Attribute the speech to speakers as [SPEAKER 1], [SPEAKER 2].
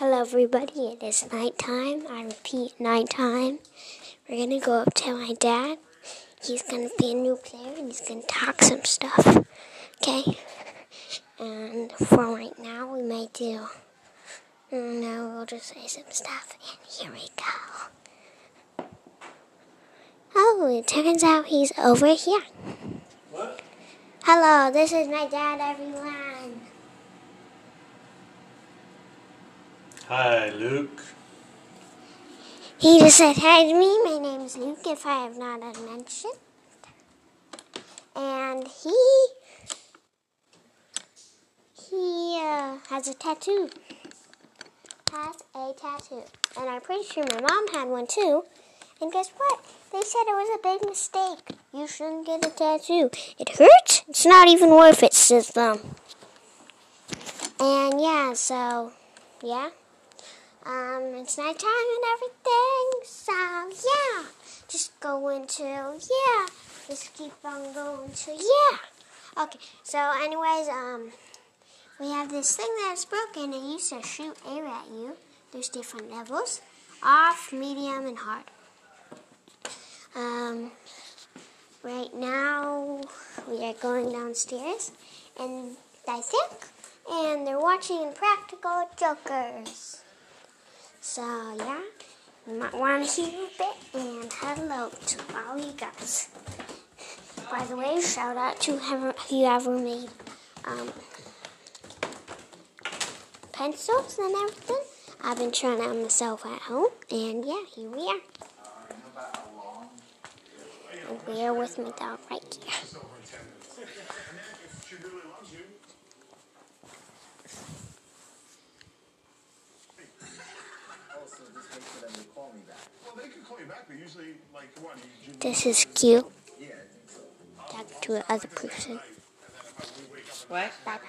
[SPEAKER 1] Hello, everybody. It is nighttime. I repeat, nighttime. We're gonna go up to my dad. He's gonna be a new player and he's gonna talk some stuff. Okay? And for right now, we might do. No, we'll just say some stuff. And here we go. Oh, it turns out he's over here.
[SPEAKER 2] What?
[SPEAKER 1] Hello, this is my dad, everyone.
[SPEAKER 2] Hi, Luke.
[SPEAKER 1] He just said hi to me. My name is Luke, if I have not mentioned. And he he uh, has a tattoo. Has a tattoo, and I'm pretty sure my mom had one too. And guess what? They said it was a big mistake. You shouldn't get a tattoo. It hurts. It's not even worth it, says them. And yeah, so yeah. Um, it's nighttime and everything, so yeah. Just go into, yeah. Just keep on going to, yeah. Okay, so anyways, um, we have this thing that's broken. It used to shoot air at you. There's different levels, off, medium, and hard. Um, right now, we are going downstairs, and I think, and they're watching Practical Jokers. So yeah, you might want to hear a bit and hello to all you guys. By the way, shout out to whoever made um, pencils and everything. I've been trying out myself at home, and yeah, here we are. And we are with my dog right here.
[SPEAKER 3] Also, just make sure that they call me back.
[SPEAKER 4] Well, they could call you back, but usually, like, what? You, you,
[SPEAKER 1] This is cute.
[SPEAKER 3] Yeah, so.
[SPEAKER 1] Talk to the other person.
[SPEAKER 5] What?
[SPEAKER 1] Bye bye.